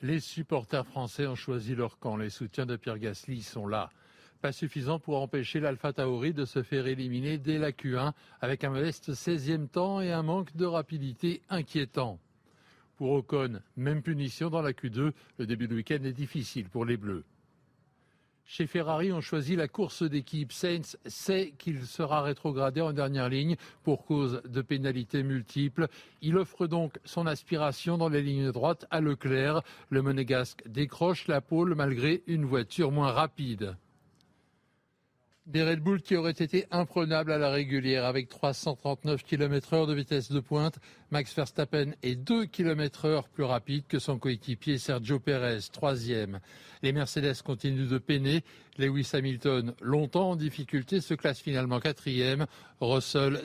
Les supporters français ont choisi leur camp. Les soutiens de Pierre Gasly sont là. Pas suffisant pour empêcher l'Alpha Tauri de se faire éliminer dès la Q1 avec un modeste 16e temps et un manque de rapidité inquiétant. Pour Ocon, même punition dans la Q2, le début de week-end est difficile pour les Bleus. Chez Ferrari, on choisit la course d'équipe. Sainz sait qu'il sera rétrogradé en dernière ligne pour cause de pénalités multiples. Il offre donc son aspiration dans les lignes droites à Leclerc. Le monégasque décroche la pole malgré une voiture moins rapide. Des Red Bull qui auraient été imprenables à la régulière avec 339 km heure de vitesse de pointe. Max Verstappen est 2 km heure plus rapide que son coéquipier Sergio Perez, troisième. Les Mercedes continuent de peiner. Lewis Hamilton, longtemps en difficulté, se classe finalement quatrième. Russell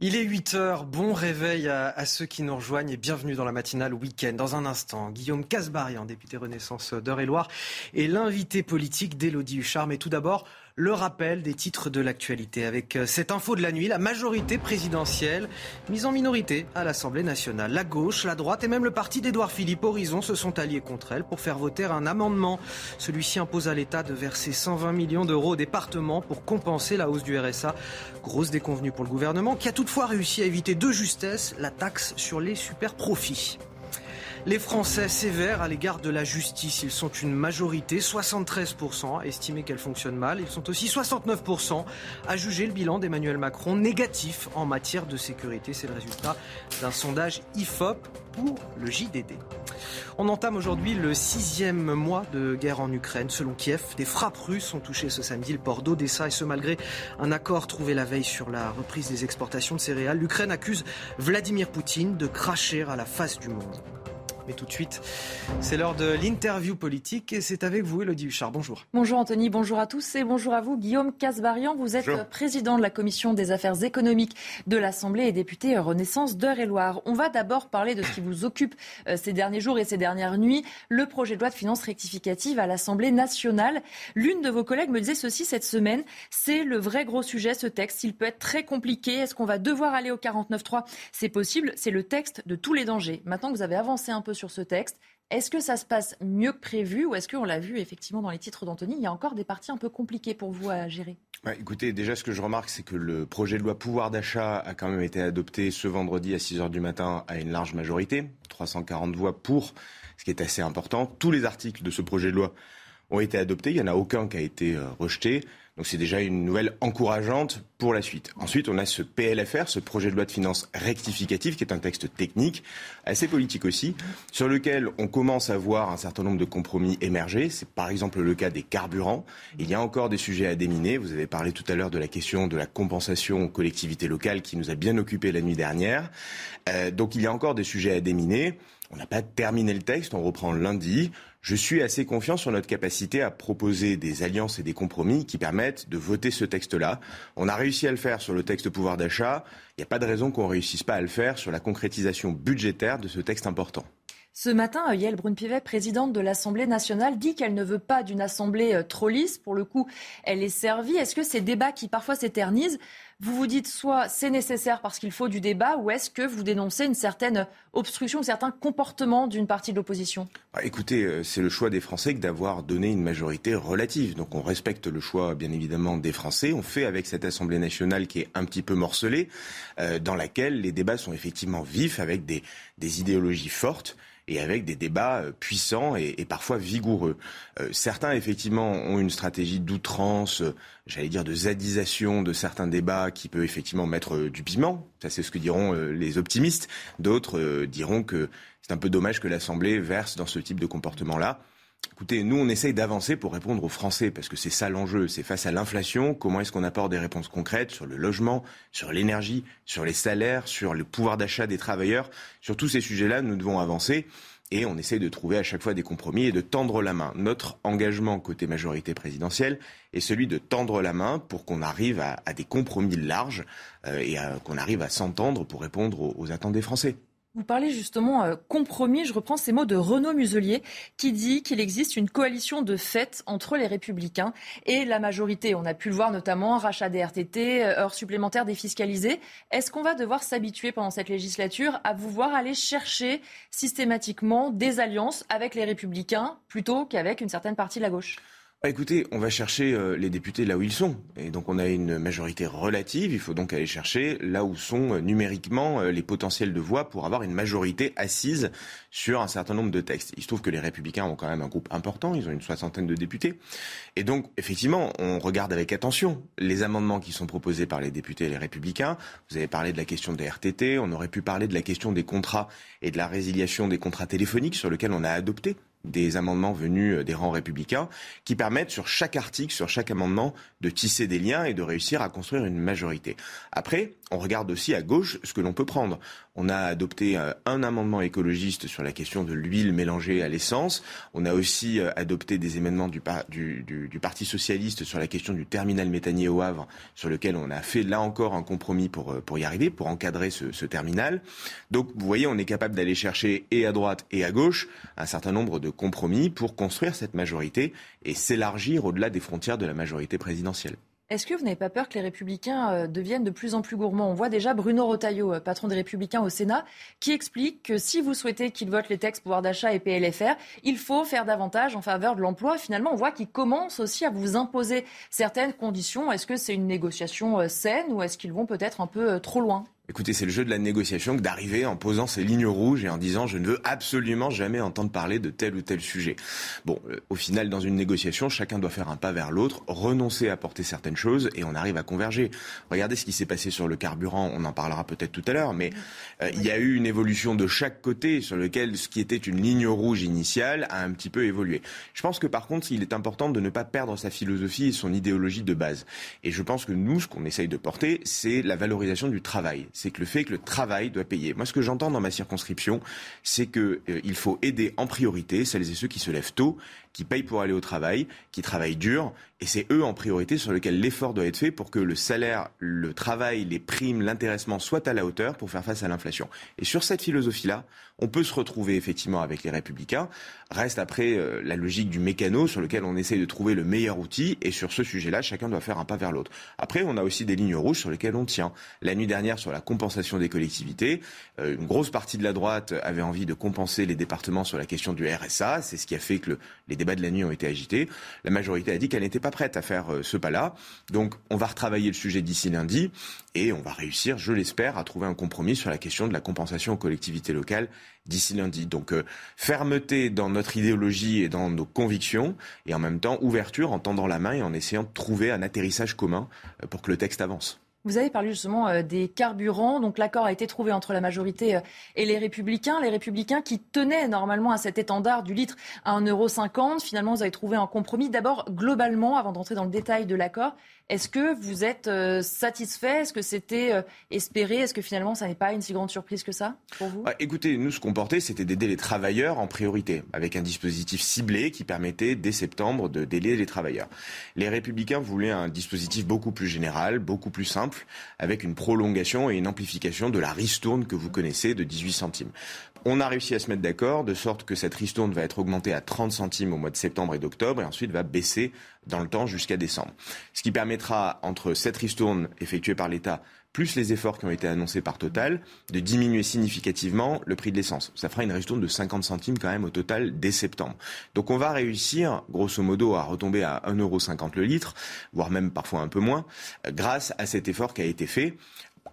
il est 8 heures, bon réveil à, ceux qui nous rejoignent et bienvenue dans la matinale week-end. Dans un instant, Guillaume Casbarian, député Renaissance d'Eure-et-Loire, et l'invité politique d'Élodie Huchard. Mais tout d'abord, le rappel des titres de l'actualité. Avec euh, cette info de la nuit, la majorité présidentielle mise en minorité à l'Assemblée nationale. La gauche, la droite et même le parti d'Édouard Philippe Horizon se sont alliés contre elle pour faire voter un amendement. Celui-ci impose à l'État de verser 120 millions d'euros au département pour compenser la hausse du RSA. Grosse déconvenue pour le gouvernement qui a toutefois réussi à éviter de justesse la taxe sur les super profits. Les Français sévères à l'égard de la justice, ils sont une majorité, 73% à estimer qu'elle fonctionne mal. Ils sont aussi 69% à juger le bilan d'Emmanuel Macron négatif en matière de sécurité. C'est le résultat d'un sondage IFOP pour le JDD. On entame aujourd'hui le sixième mois de guerre en Ukraine. Selon Kiev, des frappes russes ont touché ce samedi le port d'Odessa et ce malgré un accord trouvé la veille sur la reprise des exportations de céréales. L'Ukraine accuse Vladimir Poutine de cracher à la face du monde. Mais tout de suite, c'est l'heure de l'interview politique et c'est avec vous, Elodie Huchard. Bonjour. Bonjour Anthony, bonjour à tous et bonjour à vous, Guillaume Casbarian. Vous êtes président de la commission des affaires économiques de l'Assemblée et député Renaissance d'Eure-et-Loire. On va d'abord parler de ce qui vous occupe euh, ces derniers jours et ces dernières nuits, le projet de loi de finances rectificative à l'Assemblée nationale. L'une de vos collègues me disait ceci cette semaine, c'est le vrai gros sujet, ce texte. Il peut être très compliqué. Est-ce qu'on va devoir aller au 49.3 C'est possible, c'est le texte de tous les dangers. Maintenant que vous avez avancé un peu sur ce texte. Est-ce que ça se passe mieux que prévu ou est-ce qu'on l'a vu effectivement dans les titres d'Anthony Il y a encore des parties un peu compliquées pour vous à gérer? écoutez, déjà ce que je remarque, c'est que le projet de loi pouvoir d'achat a quand même été adopté ce vendredi à 6 h du matin à une large majorité, 340 voix pour, ce qui est assez important. Tous les articles de ce projet de loi ont été adoptés, il n'y en a aucun qui a été euh, rejeté. Donc c'est déjà une nouvelle encourageante pour la suite. Ensuite, on a ce PLFR, ce projet de loi de finances rectificative, qui est un texte technique, assez politique aussi, sur lequel on commence à voir un certain nombre de compromis émerger. C'est par exemple le cas des carburants. Il y a encore des sujets à déminer. Vous avez parlé tout à l'heure de la question de la compensation aux collectivités locales qui nous a bien occupé la nuit dernière. Euh, donc il y a encore des sujets à déminer. On n'a pas terminé le texte, on reprend lundi. Je suis assez confiant sur notre capacité à proposer des alliances et des compromis qui permettent de voter ce texte-là. On a réussi à le faire sur le texte pouvoir d'achat. Il n'y a pas de raison qu'on ne réussisse pas à le faire sur la concrétisation budgétaire de ce texte important. Ce matin, Yael Brun-Pivet, présidente de l'Assemblée nationale, dit qu'elle ne veut pas d'une Assemblée euh, trop lisse. Pour le coup, elle est servie. Est-ce que ces débats qui parfois s'éternisent, vous vous dites soit c'est nécessaire parce qu'il faut du débat, ou est-ce que vous dénoncez une certaine obstruction, un certain comportement d'une partie de l'opposition? Bah, Écoutez, euh, c'est le choix des Français que d'avoir donné une majorité relative. Donc on respecte le choix, bien évidemment, des Français. On fait avec cette Assemblée nationale qui est un petit peu morcelée, euh, dans laquelle les débats sont effectivement vifs, avec des, idéologies fortes et avec des débats euh, puissants et, parfois vigoureux. Certains, effectivement, ont une stratégie d'outrance, j'allais dire de zadisation de certains débats qui peut effectivement mettre du piment. Ça, c'est ce que diront les optimistes. D'autres diront que c'est un peu dommage que l'Assemblée verse dans ce type de comportement-là. Écoutez, nous, on essaye d'avancer pour répondre aux Français, parce que c'est ça l'enjeu. C'est face à l'inflation, comment est-ce qu'on apporte des réponses concrètes sur le logement, sur l'énergie, sur les salaires, sur le pouvoir d'achat des travailleurs. Sur tous ces sujets-là, nous devons avancer. Et on essaye de trouver à chaque fois des compromis et de tendre la main. Notre engagement côté majorité présidentielle est celui de tendre la main pour qu'on arrive à, des compromis larges euh, et qu'on arrive à s'entendre pour répondre aux attentes des Français. Vous parlez justement euh, compromis, je reprends ces mots de Renaud Muselier qui dit qu'il existe une coalition de fait entre les républicains et la majorité. On a pu le voir notamment, rachat des RTT, euh, heures supplémentaires défiscalisées. Est-ce qu'on va devoir s'habituer pendant cette législature à vouloir aller chercher systématiquement des alliances avec les républicains plutôt qu'avec une certaine partie de la gauche? Bah, écoutez, on va chercher euh, les députés là où ils sont. Et donc on a une majorité relative. Il faut donc aller chercher là où sont euh, numériquement euh, les potentiels de voix pour avoir une majorité assise sur un certain nombre de textes. Il se trouve que les républicains ont quand même un groupe important. Ils ont une soixantaine de députés. Et donc, effectivement, on regarde avec attention les amendements qui sont proposés par les députés et les républicains. Vous avez parlé de la question des RTT. On aurait pu parler de la question des contrats et de la résiliation des contrats téléphoniques sur lequel on a adopté des amendements venus euh, des rangs républicains qui permettent sur chaque article, sur chaque amendement, de tisser des liens et de réussir à construire une majorité. Après, on regarde aussi à gauche ce que l'on peut prendre. On a adopté euh, un amendement écologiste sur la question de l'huile mélangée à l'essence. On a aussi euh, adopté des amendements du, du, Parti socialiste sur la question du terminal méthanier au Havre, sur lequel on a fait là encore un compromis pour, pour y arriver, pour encadrer ce, ce terminal. Donc vous voyez, on est capable d'aller chercher et à droite et à gauche un certain nombre de compromis pour construire cette majorité et s'élargir au-delà des frontières de la majorité présidentielle. Est-ce que vous n'avez pas peur que les républicains euh, deviennent de plus en plus gourmands? On voit déjà Bruno Rotaillot, euh, patron des républicains au Sénat, qui explique que si vous souhaitez qu'ils votent les textes pouvoir d'achat et PLFR, il faut faire davantage en faveur de l'emploi. Finalement, on voit qu'ils commencent aussi à vous imposer certaines conditions. Est-ce que c'est une négociation euh, saine ou est-ce qu'ils vont peut-être un peu trop loin? Écoutez, c'est le jeu de la négociation que d'arriver en posant ses lignes rouges et en disant je ne veux absolument jamais entendre parler de tel ou tel sujet. Bon, euh, au final, dans une négociation, chacun doit faire un pas vers l'autre, renoncer à porter certaines choses et on arrive à converger. Regardez ce qui s'est passé sur le carburant, on en parlera peut-être tout à l'heure, mais euh, il y a eu une évolution de chaque côté sur lequel ce qui était une ligne rouge initiale a un petit peu évolué. Je pense que par contre, il est important de ne pas perdre sa philosophie et son idéologie de base. Et je pense que nous, ce qu'on essaye de porter, c'est la valorisation du travail c'est que le fait que le travail doit payer. Moi, ce que j'entends dans ma circonscription, c'est qu'il euh, faut aider en priorité celles et ceux qui se lèvent tôt, qui payent pour aller au travail, qui travaillent dur, et c'est eux en priorité sur lesquels l'effort doit être fait pour que le salaire, le travail, les primes, l'intéressement soient à la hauteur pour faire face à l'inflation. Et sur cette philosophie-là, on peut se retrouver effectivement avec les républicains. Reste après euh, la logique du mécano sur lequel on essaye de trouver le meilleur outil, et sur ce sujet-là, chacun doit faire un pas vers l'autre. Après, on a aussi des lignes rouges sur lesquelles on tient. La nuit dernière, sur la compensation des collectivités, euh, une grosse partie de la droite avait envie de compenser les départements sur la question du RSA. C'est ce qui a fait que le, les de la nuit ont été agités. La majorité a dit qu'elle n'était pas prête à faire euh, ce pas-là. Donc on va retravailler le sujet d'ici lundi et on va réussir, je l'espère, à trouver un compromis sur la question de la compensation aux collectivités locales d'ici lundi. Donc euh, fermeté dans notre idéologie et dans nos convictions et en même temps ouverture en tendant la main et en essayant de trouver un atterrissage commun euh, pour que le texte avance. Vous avez parlé justement euh, des carburants. Donc l'accord a été trouvé entre la majorité euh, et les républicains. Les républicains qui tenaient normalement à cet étendard du litre à 1,50€. Finalement, vous avez trouvé un compromis. D'abord, globalement, avant d'entrer dans le détail de l'accord, est-ce que vous êtes euh, satisfait? Est-ce que c'était espéré? Est-ce que finalement, ça n'est pas une si grande surprise que ça pour vous? Bah, Écoutez, nous, ce qu'on portait, c'était d'aider les travailleurs en priorité, avec un dispositif ciblé qui permettait, dès septembre, de d'aider les travailleurs. Les républicains voulaient un dispositif beaucoup plus général, beaucoup plus avec une prolongation et une amplification de la ristourne que vous connaissez de 18 centimes. On a réussi à se mettre d'accord de sorte que cette ristourne va être augmentée à 30 centimes au mois de septembre et d'octobre et ensuite va baisser dans le temps jusqu'à décembre. Ce qui permettra, entre cette ristourne effectuée par l'État plus les efforts qui ont été annoncés par Total, de diminuer significativement le prix de l'essence. Ça fera une ristourne de 50 centimes quand même au total dès septembre. Donc on va réussir, grosso modo, à retomber à 1,50€ le litre, voire même parfois un peu moins, grâce à cet effort qui a été fait.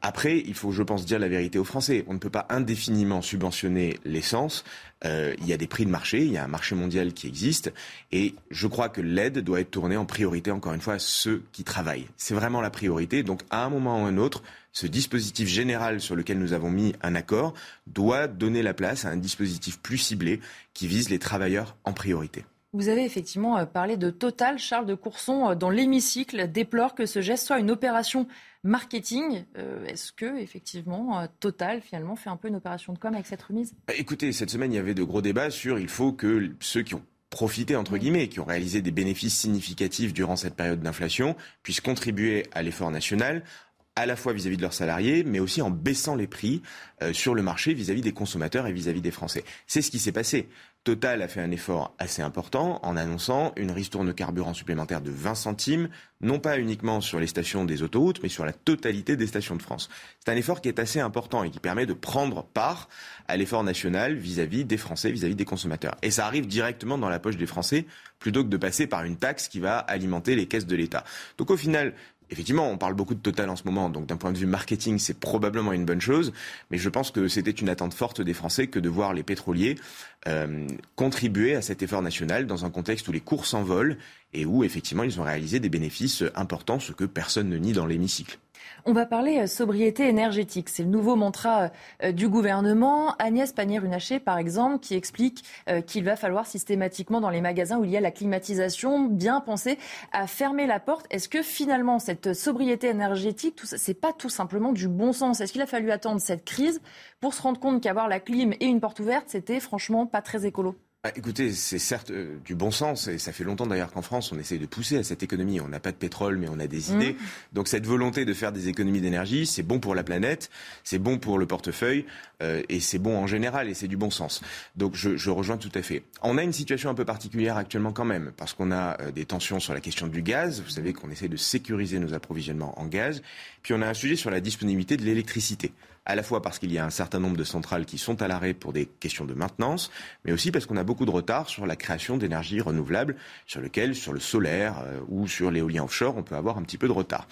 Après, il faut, je pense, dire la vérité aux Français. On ne peut pas indéfiniment subventionner l'essence. Euh, il y a des prix de marché, il y a un marché mondial qui existe. Et je crois que l'aide doit être tournée en priorité, encore une fois, à ceux qui travaillent. C'est vraiment la priorité. Donc, à un moment ou à un autre, ce dispositif général sur lequel nous avons mis un accord doit donner la place à un dispositif plus ciblé qui vise les travailleurs en priorité. Vous avez effectivement euh, parlé de Total. Charles de Courson, euh, dans l'hémicycle, déplore que ce geste soit une opération marketing. Euh, est-ce que, effectivement, Total, finalement, fait un peu une opération de com avec cette remise? Bah, Écoutez, cette semaine, il y avait de gros débats sur il faut que ceux qui ont profité, entre guillemets, qui ont réalisé des bénéfices significatifs durant cette période d'inflation, puissent contribuer à l'effort national à la fois vis-à-vis de leurs salariés, mais aussi en baissant les prix sur le marché vis-à-vis des consommateurs et vis à -vis des Français. C'est ce qui s'est passé. Total a fait un effort assez important en annonçant une ristourne carburant supplémentaire de 20 centimes, non pas uniquement sur les stations des autoroutes, mais sur la totalité des stations de France. C'est un effort qui est assez important et qui permet de prendre part à l'effort national vis-à-vis des Français, vis-à-vis des consommateurs. Et ça arrive directement dans la poche des Français plutôt que de passer par une taxe qui va alimenter les caisses de l'État. Donc au final, Effectivement, on parle beaucoup de Total en ce moment, donc d'un point de vue marketing, c'est probablement une bonne chose, mais je pense que c'était une attente forte des Français que de voir les pétroliers euh, contribuer à cet effort national dans un contexte où les cours s'envolent et où effectivement ils ont réalisé des bénéfices importants, ce que personne ne nie dans l'hémicycle. On va parler euh, sobriété énergétique. C'est le nouveau mantra euh, du gouvernement. Agnès Pannier-Runacher, par exemple, qui explique euh, qu'il va falloir systématiquement, dans les magasins où il y a la climatisation, bien penser à fermer la porte. Est-ce que finalement, cette sobriété énergétique, ce n'est pas tout simplement du bon sens? Est-ce qu'il a fallu attendre cette crise pour se rendre compte qu'avoir la clim et une porte ouverte, c'était franchement pas très écolo? Bah, écoutez, c'est certes euh, du bon sens, et ça fait longtemps d'ailleurs qu'en France, on essaye de pousser à cette économie. On n'a pas de pétrole, mais on a des idées. Mmh. Donc cette volonté de faire des économies d'énergie, c'est bon pour la planète, c'est bon pour le portefeuille, euh, et c'est bon en général, et c'est du bon sens. Donc je, je, rejoins tout à fait. On a une situation un peu particulière actuellement quand même, parce qu'on a euh, des tensions sur la question du gaz. Vous savez qu'on essaie de sécuriser nos approvisionnements en gaz. Puis on a un sujet sur la disponibilité de l'électricité à la fois parce qu'il y a un certain nombre de centrales qui sont à l'arrêt pour des questions de maintenance, mais aussi parce qu'on a beaucoup de retard sur la création d'énergies renouvelables, sur lequel, sur le solaire euh, ou sur l'éolien offshore, on peut avoir un petit peu de retard.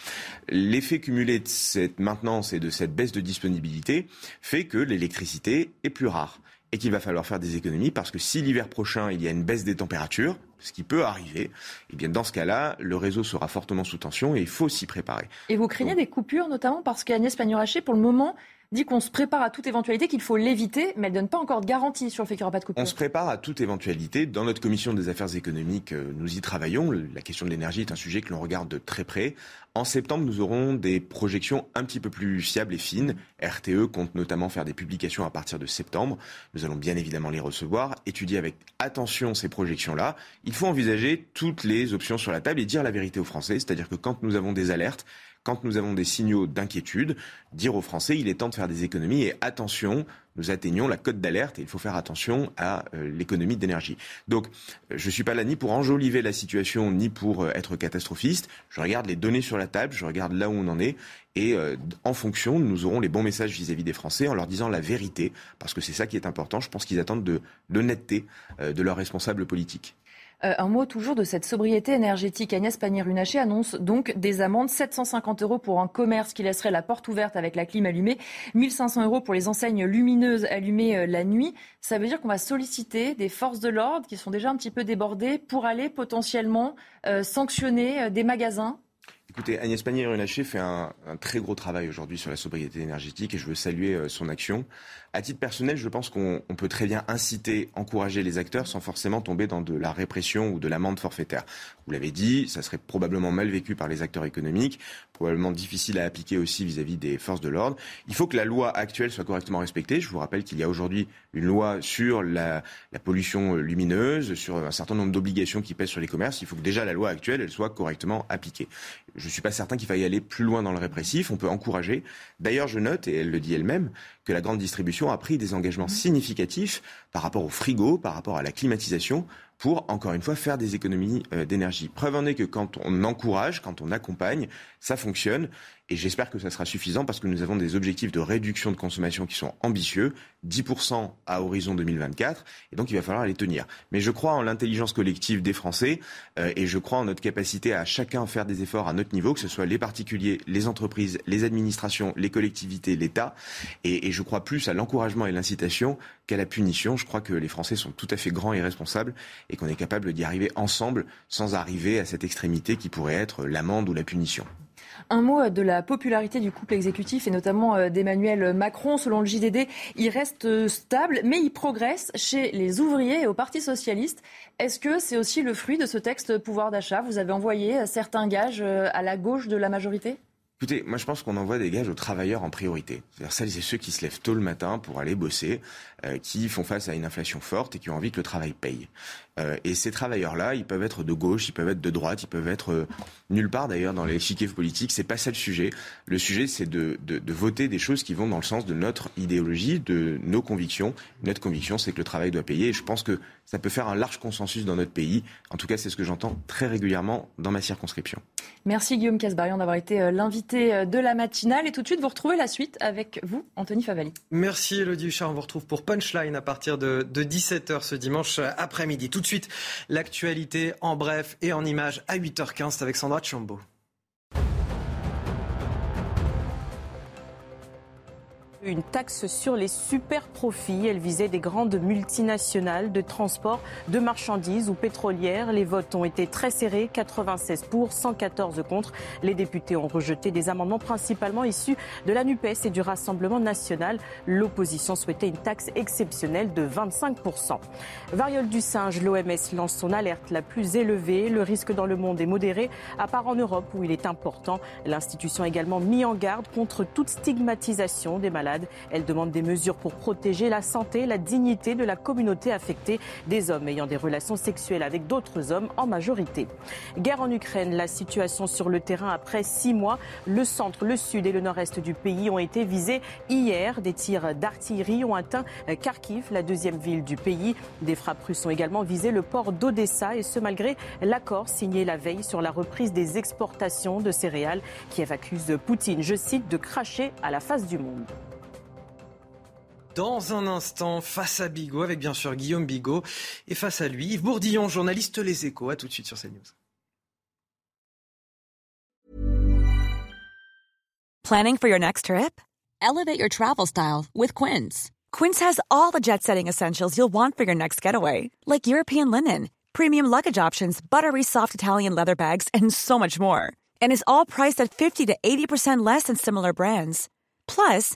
L'effet cumulé de cette maintenance et de cette baisse de disponibilité fait que l'électricité est plus rare et qu'il va falloir faire des économies parce que si l'hiver prochain il y a une baisse des températures, ce qui peut arriver, eh bien dans ce cas-là, le réseau sera fortement sous tension et il faut s'y préparer. Et vous craignez des coupures notamment parce qu'Agnès Pannier-Runacher, pour le moment, dit qu'on se prépare à toute éventualité, qu'il faut l'éviter, mais elle ne donne pas encore de garantie sur le fait qu'il n'y aura pas de coupure. On se prépare à toute éventualité. Dans notre commission des affaires économiques, euh, nous y travaillons. La question de l'énergie est un sujet que l'on regarde de très près. En septembre, nous aurons des projections un petit peu plus fiables et fines. RTE compte notamment faire des publications à partir de septembre. Nous allons bien évidemment les recevoir, étudier avec attention ces projections-là. Il faut envisager toutes les options sur la table et dire la vérité aux Français. C'est-à-dire que quand nous avons des alertes, quand nous avons des signaux d'inquiétude, dire aux Français il est temps de faire des économies et attention, nous atteignons la cote d'alerte et il faut faire attention à euh, l'économie d'énergie. Donc, euh, je ne suis pas là ni pour enjoliver la situation, ni pour euh, être catastrophiste. Je regarde les données sur la table, je regarde là où on en est, et en fonction, nous aurons les bons messages vis-à-vis des Français en leur disant la vérité, parce que c'est ça qui est important. Je pense qu'ils attendent de l'honnêteté de leurs responsables politiques. Euh, un mot toujours de cette sobriété énergétique. Agnès Pannier-Runacher annonce donc des amendes 750 euros pour un commerce qui laisserait la porte ouverte avec la clim allumée, 1500 euros pour les enseignes lumineuses allumées euh, la nuit. Ça veut dire qu'on va solliciter des forces de l'ordre qui sont déjà un petit peu débordées pour aller potentiellement euh, sanctionner des magasins Écoutez, Agnès Pannier-Runacher fait un, un, très gros travail aujourd'hui sur la sobriété énergétique et je veux saluer son action. À titre personnel, je pense qu'on peut très bien inciter, encourager les acteurs sans forcément tomber dans de la répression ou de l'amende forfaitaire. Vous l'avez dit, ça serait probablement mal vécu par les acteurs économiques, probablement difficile à appliquer aussi vis-à-vis des forces de l'ordre. Il faut que la loi actuelle soit correctement respectée. Je vous rappelle qu'il y a aujourd'hui une loi sur la, la, pollution lumineuse, sur un certain nombre d'obligations qui pèsent sur les commerces. Il faut que déjà la loi actuelle, elle soit correctement appliquée. Je ne suis pas certain qu'il faille aller plus loin dans le répressif. On peut encourager. D'ailleurs, je note, et elle le dit elle-même, que la grande distribution a pris des engagements significatifs par rapport au frigo, par rapport à la climatisation, pour, encore une fois, faire des économies euh, d'énergie. Preuve en est que quand on encourage, quand on accompagne, ça fonctionne. Et j'espère que ça sera suffisant parce que nous avons des objectifs de réduction de consommation qui sont ambitieux, 10% à horizon 2024, et donc il va falloir les tenir. Mais je crois en l'intelligence collective des Français euh, et je crois en notre capacité à chacun faire des efforts à notre niveau, que ce soit les particuliers, les entreprises, les administrations, les collectivités, l'État. Et, et je crois plus à l'encouragement et l'incitation qu'à la punition. Je crois que les Français sont tout à fait grands et responsables et qu'on est capable d'y arriver ensemble sans arriver à cette extrémité qui pourrait être l'amende ou la punition. Un mot de la popularité du couple exécutif et notamment d'Emmanuel Macron. Selon le JDD, il reste stable, mais il progresse chez les ouvriers et au Parti socialiste. Est-ce que c'est aussi le fruit de ce texte pouvoir d'achat? Vous avez envoyé certains gages à la gauche de la majorité? Écoutez, moi je pense qu'on envoie des gages aux travailleurs en priorité. C'est-à-dire celles et ceux qui se lèvent tôt le matin pour aller bosser, euh, qui font face à une inflation forte et qui ont envie que le travail paye. Euh, et ces travailleurs-là, ils peuvent être de gauche, ils peuvent être de droite, ils peuvent être euh, nulle part d'ailleurs dans les l'échiquier politique. C'est pas ça le sujet. Le sujet, c'est de, voter des choses qui vont dans le sens de notre idéologie, de nos convictions. Notre conviction, c'est que le travail doit payer. Et je pense que ça peut faire un large consensus dans notre pays. En tout cas, c'est ce que j'entends très régulièrement dans ma circonscription. Merci Guillaume Casbarian d'avoir été l'invité de la matinale. Et tout de suite, vous retrouvez la suite avec vous, Anthony Favali. Merci Elodie Huchard. On vous retrouve pour Punchline à partir de, de 17h ce dimanche après-midi. Tout de suite, l'actualité en bref et en images à 8h15 avec Sandra Chambaud. Une taxe sur les super profits. Elle visait des grandes multinationales de transport de marchandises ou pétrolières. Les votes ont été très serrés, 96 pour, 114 contre. Les députés ont rejeté des amendements principalement issus de la NUPES et du Rassemblement national. L'opposition souhaitait une taxe exceptionnelle de 25%. Variole du singe, l'OMS lance son alerte la plus élevée. Le risque dans le monde est modéré, à part en Europe où il est important. L'institution a également mis en garde contre toute stigmatisation des malades elle demande des mesures pour protéger la santé, la dignité de la communauté affectée, des hommes ayant des relations sexuelles avec d'autres hommes en majorité. Guerre en Ukraine, la situation sur le terrain après six mois. Le centre, le sud et le nord-est du pays ont été visés hier. Des tirs d'artillerie ont atteint Kharkiv, la deuxième ville du pays. Des frappes russes ont également visé le port d'Odessa et ce malgré l'accord signé la veille sur la reprise des exportations de céréales. Kiev accuse Poutine, je cite, de cracher à la face du monde dans un instant face à Bigot, avec bien sûr Guillaume Bigot, et face à lui, Yves Bourdillon, journaliste Les Échos. À tout de suite sur CNews. Planning for your next trip? Elevate your travel style with Quince. Quince has all the jet setting essentials you'll want for your next getaway, like European linen, premium luggage options, buttery soft Italian leather bags, and so much more. And is all priced at 50 to 80% less than similar brands. Plus,